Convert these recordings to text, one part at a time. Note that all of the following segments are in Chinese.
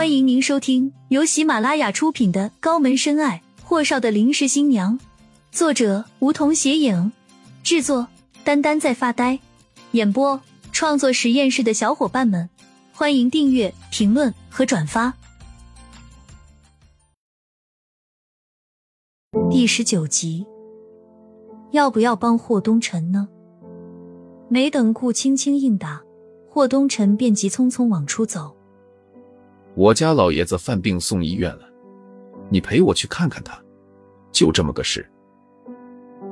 欢迎您收听由喜马拉雅出品的《高门深爱：霍少的临时新娘》，作者梧桐斜影，制作丹丹在发呆，演播创作实验室的小伙伴们，欢迎订阅、评论和转发。第十九集，要不要帮霍东辰呢？没等顾青青应答，霍东辰便急匆匆往出走。我家老爷子犯病送医院了，你陪我去看看他，就这么个事。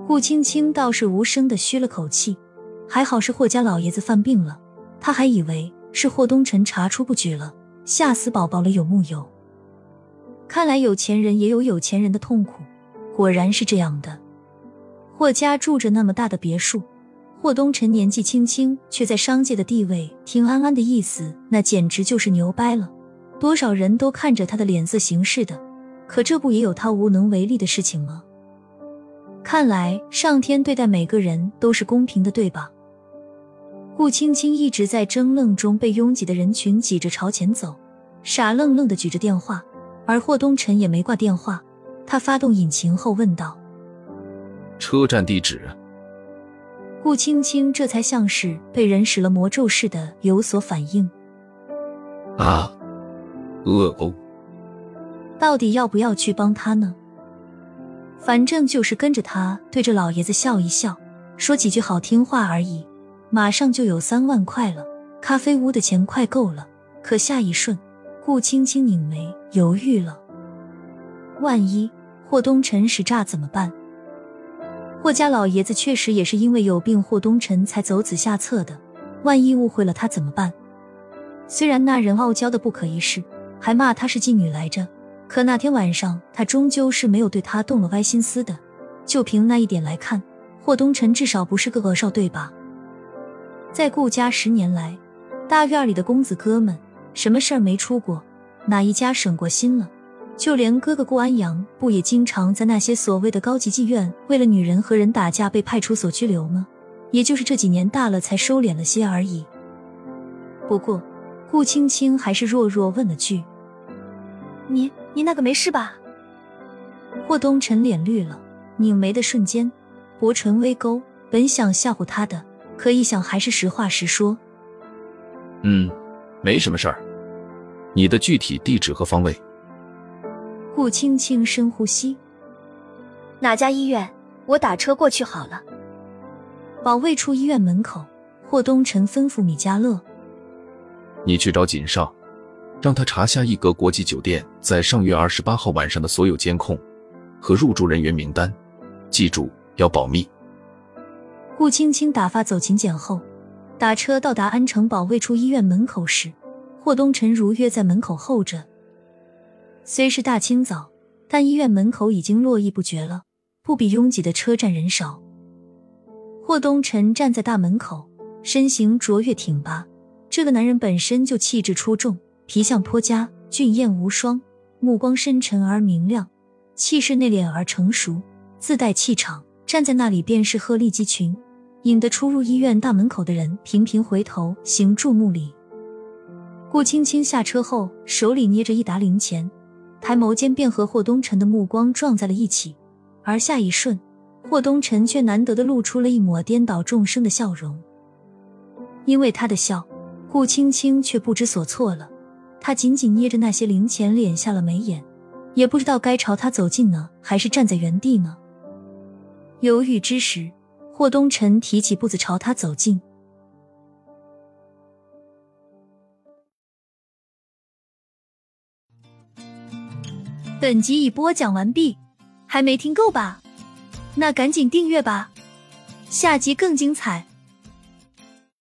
顾青青倒是无声的吁了口气，还好是霍家老爷子犯病了，他还以为是霍东辰查出不举了，吓死宝宝了有木有？看来有钱人也有有钱人的痛苦，果然是这样的。霍家住着那么大的别墅，霍东辰年纪轻轻，却在商界的地位，听安安的意思，那简直就是牛掰了。多少人都看着他的脸色行事的，可这不也有他无能为力的事情吗？看来上天对待每个人都是公平的，对吧？顾青青一直在争论中被拥挤的人群挤着朝前走，傻愣愣的举着电话，而霍东辰也没挂电话。他发动引擎后问道：“车站地址。”顾青青这才像是被人使了魔咒似的有所反应。啊。恶哦，到底要不要去帮他呢？反正就是跟着他，对着老爷子笑一笑，说几句好听话而已，马上就有三万块了。咖啡屋的钱快够了，可下一瞬，顾青青拧眉，犹豫了。万一霍东辰使诈怎么办？霍家老爷子确实也是因为有病，霍东辰才走子下策的。万一误会了他怎么办？虽然那人傲娇的不可一世。还骂她是妓女来着，可那天晚上他终究是没有对她动了歪心思的。就凭那一点来看，霍东辰至少不是个恶少，对吧？在顾家十年来，大院里的公子哥们什么事儿没出过，哪一家省过心了？就连哥哥顾安阳，不也经常在那些所谓的高级妓院，为了女人和人打架被派出所拘留吗？也就是这几年大了才收敛了些而已。不过。顾青青还是弱弱问了句：“你你那个没事吧？”霍东辰脸绿了，拧眉的瞬间，薄唇微勾。本想吓唬他的，可一想还是实话实说：“嗯，没什么事儿。你的具体地址和方位？”顾青青深呼吸：“哪家医院？我打车过去好了。”保卫处医院门口，霍东辰吩咐米迦勒。你去找锦上，让他查下一格国际酒店在上月二十八号晚上的所有监控和入住人员名单，记住要保密。顾青青打发走秦简后，打车到达安城保卫处医院门口时，霍东辰如约在门口候着。虽是大清早，但医院门口已经络绎不绝了，不比拥挤的车站人少。霍东辰站在大门口，身形卓越挺拔。这个男人本身就气质出众，皮相颇佳，俊艳无双，目光深沉而明亮，气势内敛而成熟，自带气场。站在那里便是鹤立鸡群，引得出入医院大门口的人频频回头行注目礼。顾青青下车后，手里捏着一沓零钱，抬眸间便和霍东辰的目光撞在了一起，而下一瞬，霍东辰却难得的露出了一抹颠倒众生的笑容，因为他的笑。顾青青却不知所措了，她紧紧捏着那些零钱，敛下了眉眼，也不知道该朝他走近呢，还是站在原地呢。犹豫之时，霍东辰提起步子朝他走近。本集已播讲完毕，还没听够吧？那赶紧订阅吧，下集更精彩。